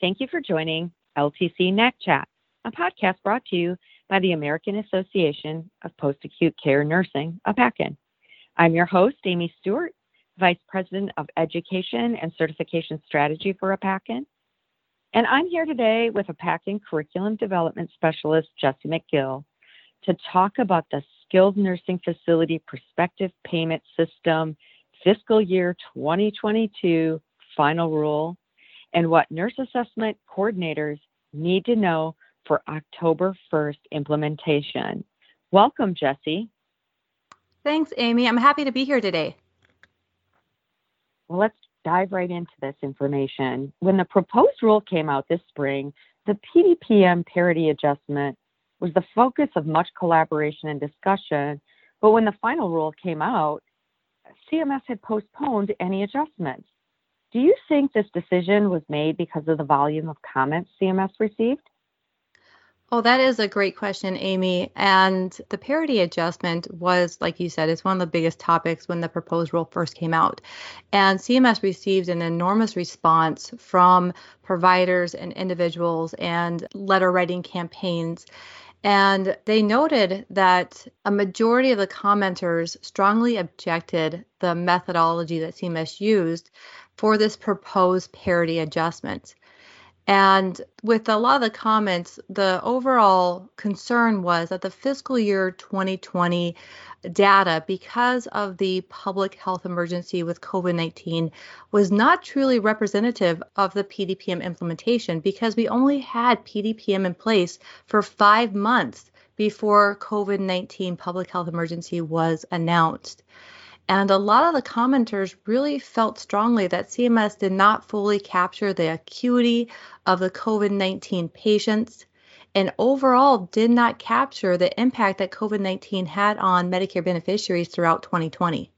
Thank you for joining LTC NAC Chat, a podcast brought to you by the American Association of Post Acute Care Nursing, AAPACN. I'm your host, Amy Stewart, Vice President of Education and Certification Strategy for AAPACN. And I'm here today with AAPACN Curriculum Development Specialist Jessie McGill to talk about the Skilled Nursing Facility Prospective Payment System Fiscal Year 2022 Final Rule and what nurse assessment coordinators need to know for October 1st implementation. Welcome, Jessie. Thanks, Amy. I'm happy to be here today. Well, let's dive right into this information. When the proposed rule came out this spring, the PDPM parity adjustment was the focus of much collaboration and discussion. But when the final rule came out, CMS had postponed any adjustments. Do you think this decision was made because of the volume of comments CMS received? Oh, that is a great question, Amy. And the parity adjustment was, like you said, it's one of the biggest topics when the proposed rule first came out. And CMS received an enormous response from providers and individuals and letter writing campaigns. And they noted that a majority of the commenters strongly objected the methodology that CMS used for this proposed parity adjustment. And with a lot of the comments, the overall concern was that the fiscal year 2020 data, because of the public health emergency with COVID 19, was not truly representative of the PDPM implementation because we only had PDPM in place for five months before COVID 19 public health emergency was announced. And a lot of the commenters really felt strongly that CMS did not fully capture the acuity of the COVID 19 patients and overall did not capture the impact that COVID 19 had on Medicare beneficiaries throughout 2020.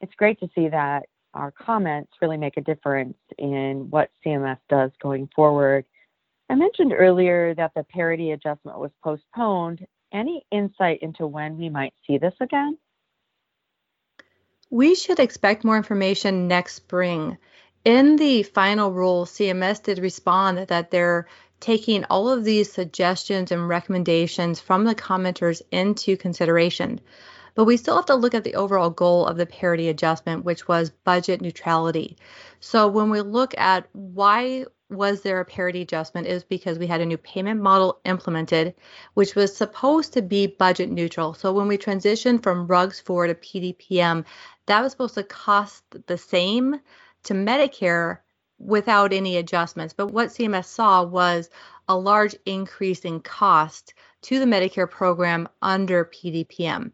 It's great to see that our comments really make a difference in what CMS does going forward. I mentioned earlier that the parity adjustment was postponed. Any insight into when we might see this again? We should expect more information next spring. In the final rule, CMS did respond that they're taking all of these suggestions and recommendations from the commenters into consideration. But we still have to look at the overall goal of the parity adjustment, which was budget neutrality. So when we look at why was there a parity adjustment is because we had a new payment model implemented, which was supposed to be budget neutral. So when we transitioned from RUGS 4 to PDPM, that was supposed to cost the same to Medicare without any adjustments. But what CMS saw was a large increase in cost to the Medicare program under PDPM.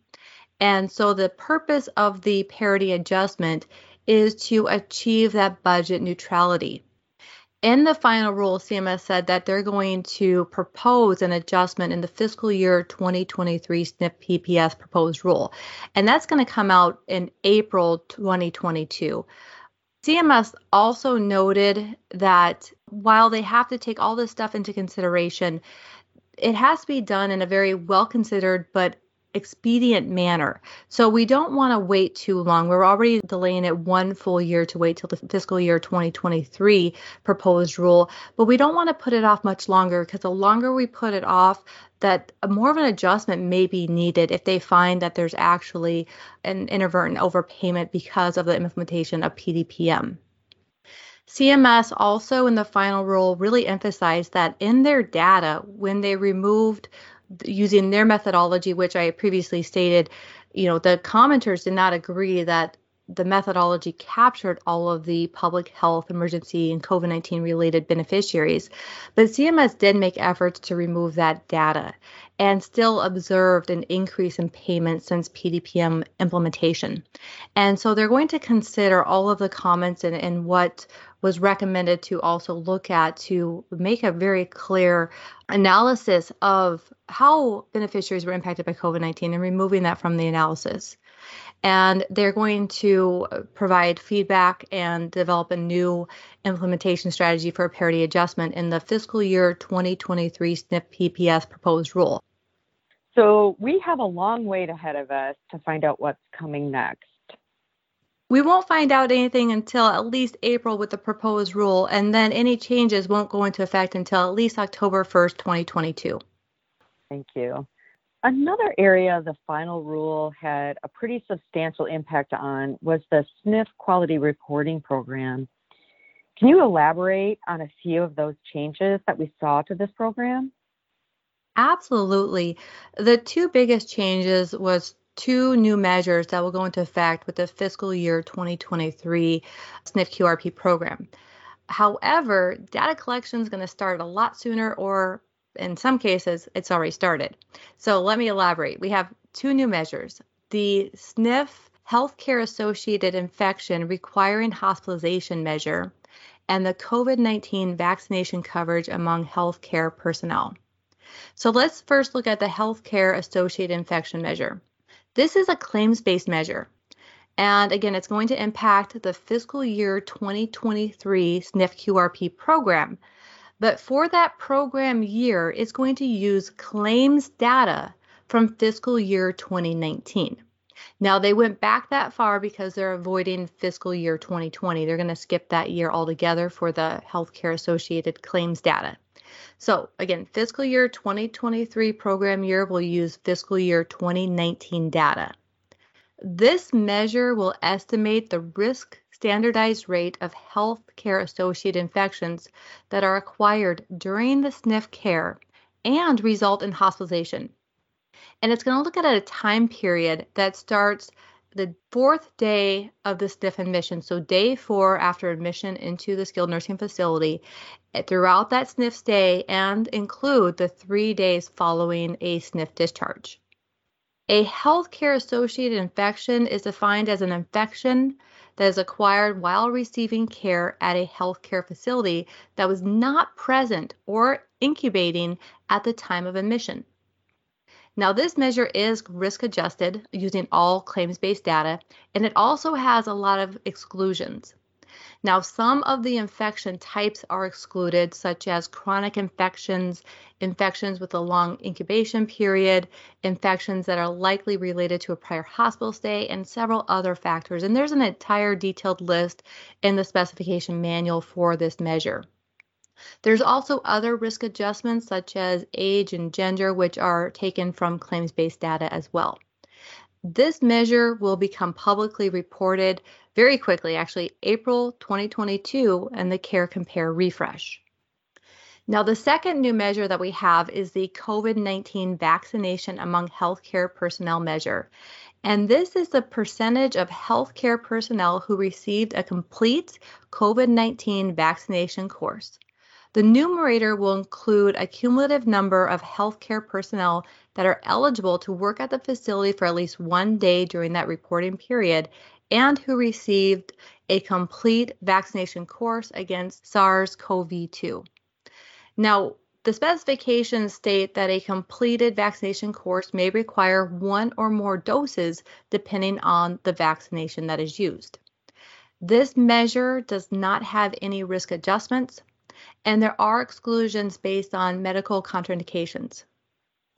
And so the purpose of the parity adjustment is to achieve that budget neutrality. In the final rule, CMS said that they're going to propose an adjustment in the fiscal year 2023 SNF PPS proposed rule. And that's going to come out in April 2022. CMS also noted that while they have to take all this stuff into consideration, it has to be done in a very well considered but expedient manner. So we don't want to wait too long. We're already delaying it one full year to wait till the fiscal year 2023 proposed rule, but we don't want to put it off much longer because the longer we put it off, that more of an adjustment may be needed if they find that there's actually an inadvertent overpayment because of the implementation of PDPM. CMS also in the final rule really emphasized that in their data, when they removed using their methodology, which I previously stated, you know, the commenters did not agree that the methodology captured all of the public health emergency and COVID 19 related beneficiaries. But CMS did make efforts to remove that data and still observed an increase in payments since PDPM implementation. And so they're going to consider all of the comments and, and what was recommended to also look at to make a very clear analysis of how beneficiaries were impacted by COVID 19 and removing that from the analysis. And they're going to provide feedback and develop a new implementation strategy for a parity adjustment in the fiscal year 2023 SNF PPS proposed rule. So we have a long wait ahead of us to find out what's coming next. We won't find out anything until at least April with the proposed rule, and then any changes won't go into effect until at least October 1st, 2022. Thank you. Another area the final rule had a pretty substantial impact on was the SNF quality reporting program. Can you elaborate on a few of those changes that we saw to this program? Absolutely. The two biggest changes was two new measures that will go into effect with the fiscal year 2023 SNF QRP program. However, data collection is going to start a lot sooner, or in some cases, it's already started. So let me elaborate. We have two new measures the SNF healthcare associated infection requiring hospitalization measure and the COVID 19 vaccination coverage among healthcare personnel. So let's first look at the healthcare associated infection measure. This is a claims based measure. And again, it's going to impact the fiscal year 2023 SNF QRP program. But for that program year, it's going to use claims data from fiscal year 2019. Now, they went back that far because they're avoiding fiscal year 2020. They're going to skip that year altogether for the healthcare associated claims data. So again, fiscal year 2023 program year will use fiscal year 2019 data. This measure will estimate the risk standardized rate of healthcare associated infections that are acquired during the SNF care and result in hospitalization. And it's going to look at a time period that starts the fourth day of the SNF admission, so day four after admission into the skilled nursing facility, eh, throughout that SNF stay and include the three days following a SNF discharge. A healthcare associated infection is defined as an infection that is acquired while receiving care at a healthcare facility that was not present or incubating at the time of admission. Now, this measure is risk adjusted using all claims based data, and it also has a lot of exclusions. Now, some of the infection types are excluded, such as chronic infections, infections with a long incubation period, infections that are likely related to a prior hospital stay, and several other factors. And there's an entire detailed list in the specification manual for this measure. There's also other risk adjustments such as age and gender, which are taken from claims based data as well. This measure will become publicly reported very quickly, actually, April 2022, and the Care Compare refresh. Now, the second new measure that we have is the COVID 19 vaccination among healthcare personnel measure. And this is the percentage of healthcare personnel who received a complete COVID 19 vaccination course. The numerator will include a cumulative number of healthcare personnel that are eligible to work at the facility for at least one day during that reporting period and who received a complete vaccination course against SARS CoV 2. Now, the specifications state that a completed vaccination course may require one or more doses depending on the vaccination that is used. This measure does not have any risk adjustments, and there are exclusions based on medical contraindications.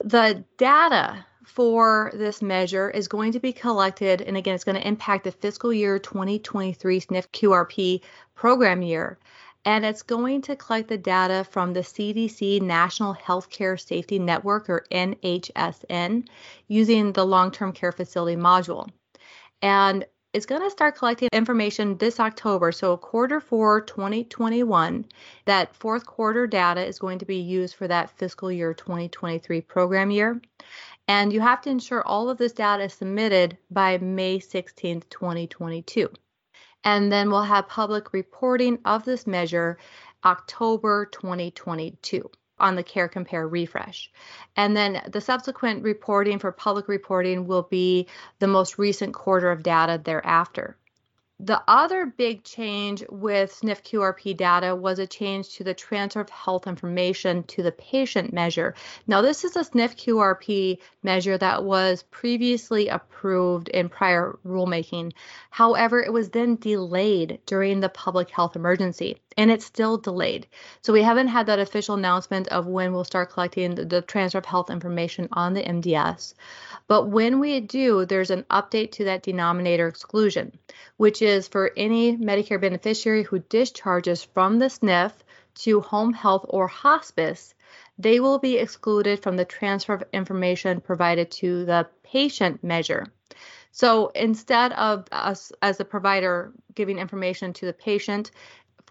The data for this measure is going to be collected, and again, it's going to impact the fiscal year 2023 SNF QRP program year. And it's going to collect the data from the CDC National Healthcare Safety Network, or NHSN, using the long term care facility module. And is going to start collecting information this October. So, quarter four 2021, that fourth quarter data is going to be used for that fiscal year 2023 program year. And you have to ensure all of this data is submitted by May 16th, 2022. And then we'll have public reporting of this measure October 2022 on the Care Compare refresh. And then the subsequent reporting for public reporting will be the most recent quarter of data thereafter. The other big change with SNF QRP data was a change to the transfer of health information to the patient measure. Now, this is a SNF QRP measure that was previously approved in prior rulemaking. However, it was then delayed during the public health emergency. And it's still delayed. So we haven't had that official announcement of when we'll start collecting the, the, transfer of health information on the MDS. But when we do, there's an update to that denominator exclusion, which is for any Medicare beneficiary who discharges from the SNF to home health or hospice, they will be excluded from the transfer of information provided to the patient measure. So instead of us as a provider giving information to the patient,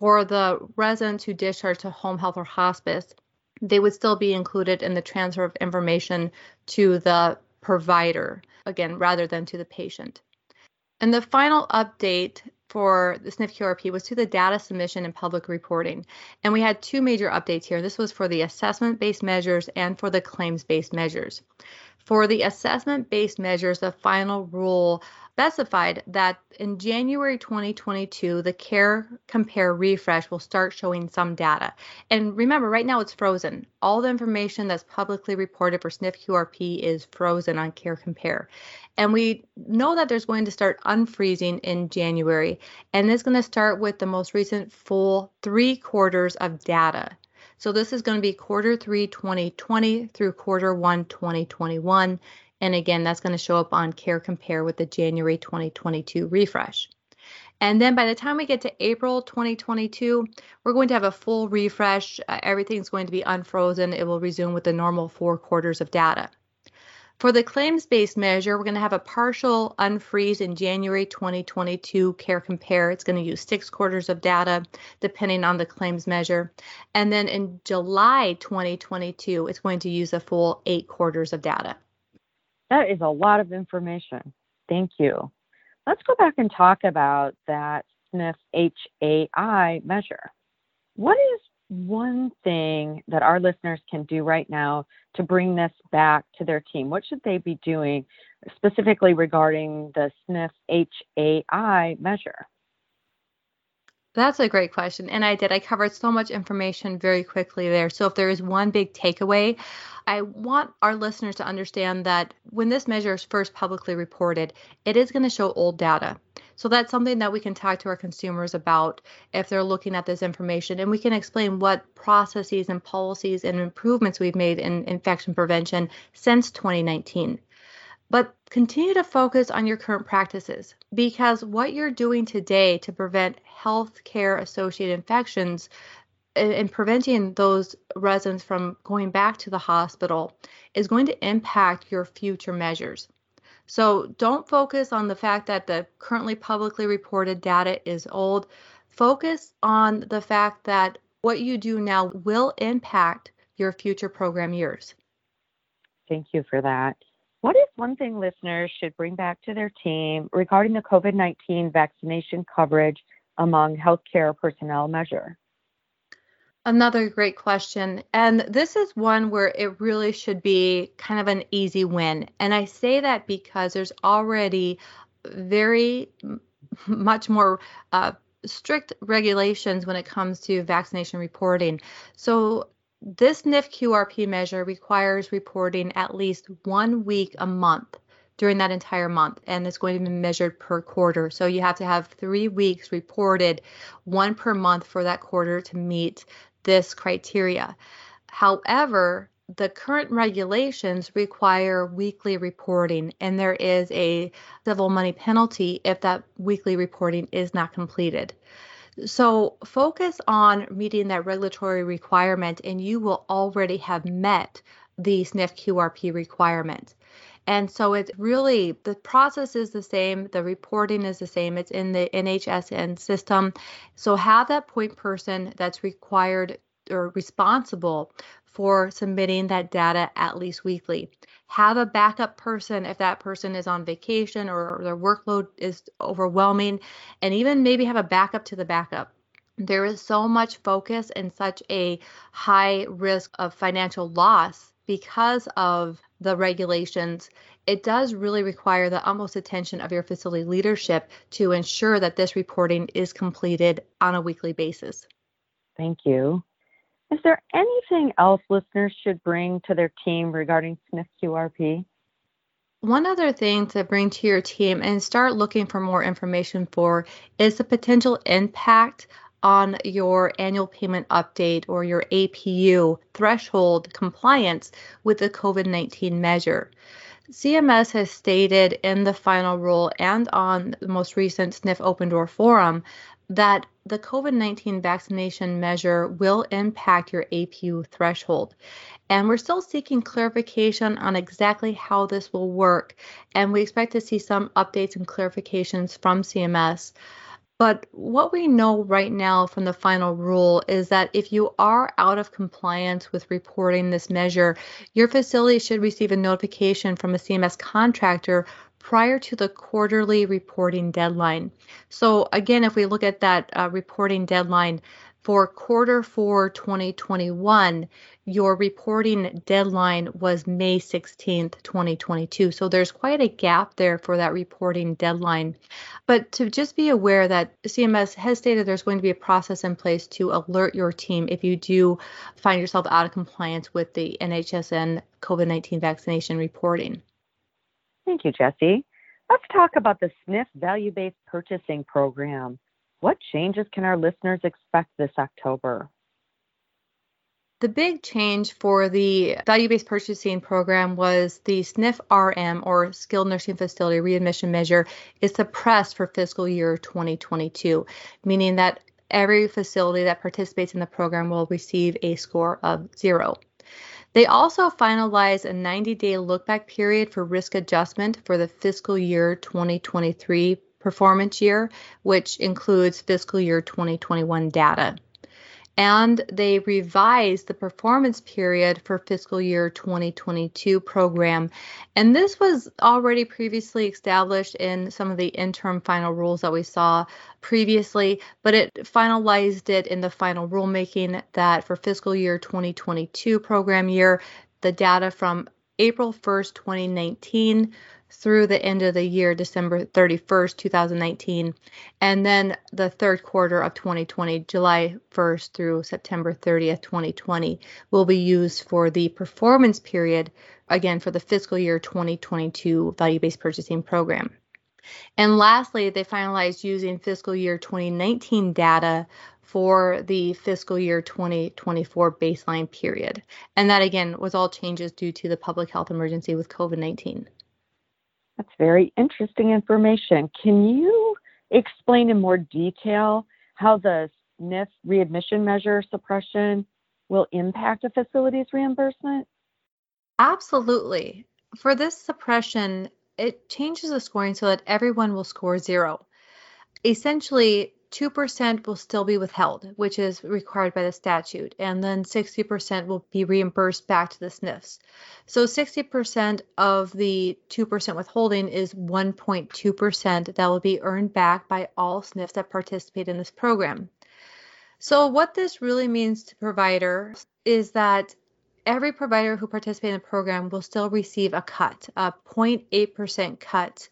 for the residents who discharge to home health or hospice, they would still be included in the transfer of information to the provider, again, rather than to the patient. And the final update for the SNF QRP was to the data submission and public reporting. And we had two major updates here. This was for the assessment based measures and for the claims based measures. For the assessment based measures, the final rule specified that in January 2022, the Care Compare refresh will start showing some data. And remember, right now it's frozen. All the information that's publicly reported for SNF QRP is frozen on Care Compare. And we know that there's going to start unfreezing in January. And it's going to start with the most recent full three quarters of data. So this is going to be quarter three 2020 through quarter one 2021. And again, that's going to show up on Care Compare with the January 2022 refresh. And then by the time we get to April 2022, we're going to have a full refresh. Uh, everything's going to be unfrozen. It will resume with the normal four quarters of data. For the claims based measure, we're going to have a partial unfreeze in January 2022 Care Compare. It's going to use six quarters of data depending on the claims measure. And then in July 2022, it's going to use a full eight quarters of data. That is a lot of information. Thank you. Let's go back and talk about that SNF HAI measure. What is one thing that our listeners can do right now to bring this back to their team? What should they be doing specifically regarding the SNF HAI measure? That's a great question. And I did. I covered so much information very quickly there. So, if there is one big takeaway, I want our listeners to understand that when this measure is first publicly reported, it is going to show old data. So, that's something that we can talk to our consumers about if they're looking at this information. And we can explain what processes and policies and improvements we've made in infection prevention since 2019 but continue to focus on your current practices because what you're doing today to prevent healthcare associated infections and preventing those residents from going back to the hospital is going to impact your future measures. So don't focus on the fact that the currently publicly reported data is old. Focus on the fact that what you do now will impact your future program years. Thank you for that. What is one thing listeners should bring back to their team regarding the COVID 19 vaccination coverage among healthcare personnel measure? Another great question. And this is one where it really should be kind of an easy win. And I say that because there's already very much more uh, strict regulations when it comes to vaccination reporting. So this SNF QRP measure requires reporting at least one week a month during that entire month, and it's going to be measured per quarter. So you have to have three weeks reported, one per month for that quarter to meet this criteria. However, the current regulations require weekly reporting, and there is a civil money penalty if that weekly reporting is not completed. So focus on meeting that regulatory requirement, and you will already have met the SNF QRP requirement. And so it's really the process is the same, the reporting is the same, it's in the NHSN system. So have that point person that's required or responsible for submitting that data at least weekly. Have a backup person if that person is on vacation or their workload is overwhelming, and even maybe have a backup to the backup. There is so much focus and such a high risk of financial loss because of the regulations. It does really require the utmost attention of your facility leadership to ensure that this reporting is completed on a weekly basis. Thank you. Is there anything else listeners should bring to their team regarding SNF QRP? One other thing to bring to your team and start looking for more information for is the potential impact on your annual payment update or your APU threshold compliance with the COVID 19 measure. CMS has stated in the final rule and on the most recent SNF Open Door Forum that the COVID 19 vaccination measure will impact your APU threshold. And we're still seeking clarification on exactly how this will work. And we expect to see some updates and clarifications from CMS. But what we know right now from the final rule is that if you are out of compliance with reporting this measure, your facility should receive a notification from a CMS contractor prior to the quarterly reporting deadline. So, again, if we look at that uh, reporting deadline, for quarter four 2021, your reporting deadline was May 16th, 2022. So there's quite a gap there for that reporting deadline. But to just be aware that CMS has stated there's going to be a process in place to alert your team if you do find yourself out of compliance with the NHSN COVID 19 vaccination reporting. Thank you, Jessie. Let's talk about the SNF value based purchasing program. What changes can our listeners expect this October? The big change for the value based purchasing program was the SNF RM or Skilled Nursing Facility Readmission Measure is suppressed for fiscal year 2022, meaning that every facility that participates in the program will receive a score of zero. They also finalized a 90 day look back period for risk adjustment for the fiscal year 2023 performance year, which includes fiscal year 2021 data. And they revised the performance period for fiscal year 2022 program. And this was already previously established in some of the interim final rules that we saw previously, but it finalized it in the final rulemaking that for fiscal year 2022 program year, the data from April 1st, 2019 through the end of the year, December 31st, 2019, and then the third quarter of 2020, July 1st through September 30th, 2020, will be used for the performance period, again, for the fiscal year 2022 value based purchasing program. And lastly, they finalized using fiscal year 2019 data for the fiscal year 2024 baseline period. And that again was all changes due to the public health emergency with COVID 19. That's very interesting information. Can you explain in more detail how the SNF readmission measure suppression will impact a facility's reimbursement? Absolutely. For this suppression, it changes the scoring so that everyone will score zero. Essentially, 2% will still be withheld, which is required by the statute, and then 60% will be reimbursed back to the SNFs. So 60% of the 2% withholding is 1.2% that will be earned back by all SNFs that participate in this program. So what this really means to providers is that every provider who participates in the program will still receive a cut, a 0.8% cut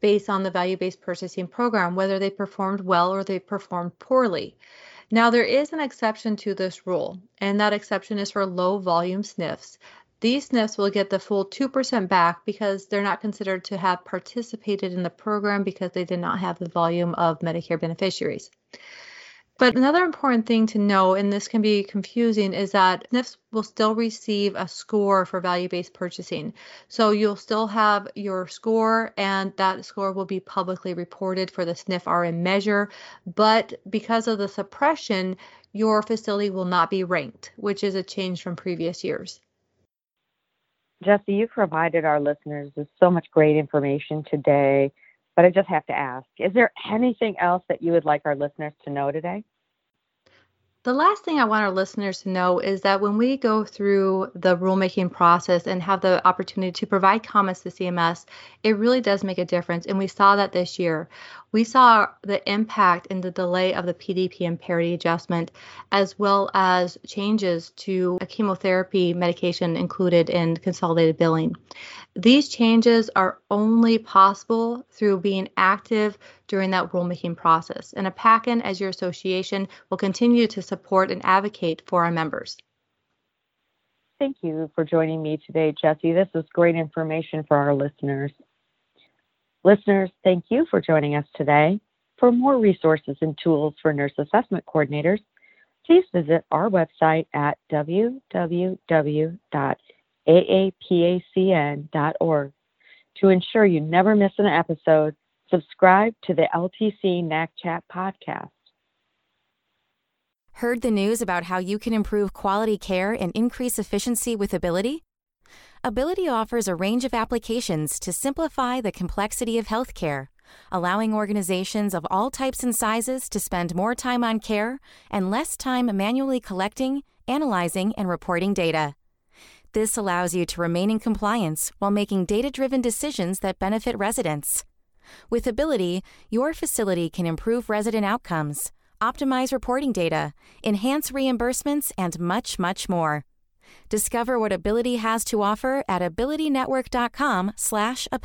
based on the value based purchasing program, whether they performed well or they performed poorly. Now, there is an exception to this rule, and that exception is for low volume SNFs. These SNFs will get the full 2% back because they're not considered to have participated in the program because they did not have the volume of Medicare beneficiaries. But another important thing to know, and this can be confusing, is that SNFs will still receive a score for value based purchasing. So you'll still have your score, and that score will be publicly reported for the SNF RM measure. But because of the suppression, your facility will not be ranked, which is a change from previous years. Jessie, you provided our listeners with so much great information today. But I just have to ask is there anything else that you would like our listeners to know today? The last thing I want our listeners to know is that when we go through the rulemaking process and have the opportunity to provide comments to CMS, it really does make a difference. And we saw that this year. We saw the impact in the delay of the PDPM parity adjustment, as well as changes to a chemotherapy medication included in consolidated billing. These changes are only possible through being active during that rulemaking process. And AAPACN, as your association, will continue to support and advocate for our members. Thank you for joining me today, Jessie. This is great information for our listeners. Listeners, thank you for joining us today. For more resources and tools for nurse assessment coordinators, please visit our website at www.aapacn.org. To ensure you never miss an episode, subscribe to the LTC NAC Chat podcast. Heard the news about how you can improve quality care and increase efficiency with Ability? Ability offers a range of applications to simplify the complexity of healthcare, allowing organizations of all types and sizes to spend more time on care and less time manually collecting, analyzing, and reporting data. This allows you to remain in compliance while making data driven decisions that benefit residents. With Ability, your facility can improve resident outcomes, optimize reporting data, enhance reimbursements, and much, much more. Discover what Ability has to offer at abilitynetwork.com slash a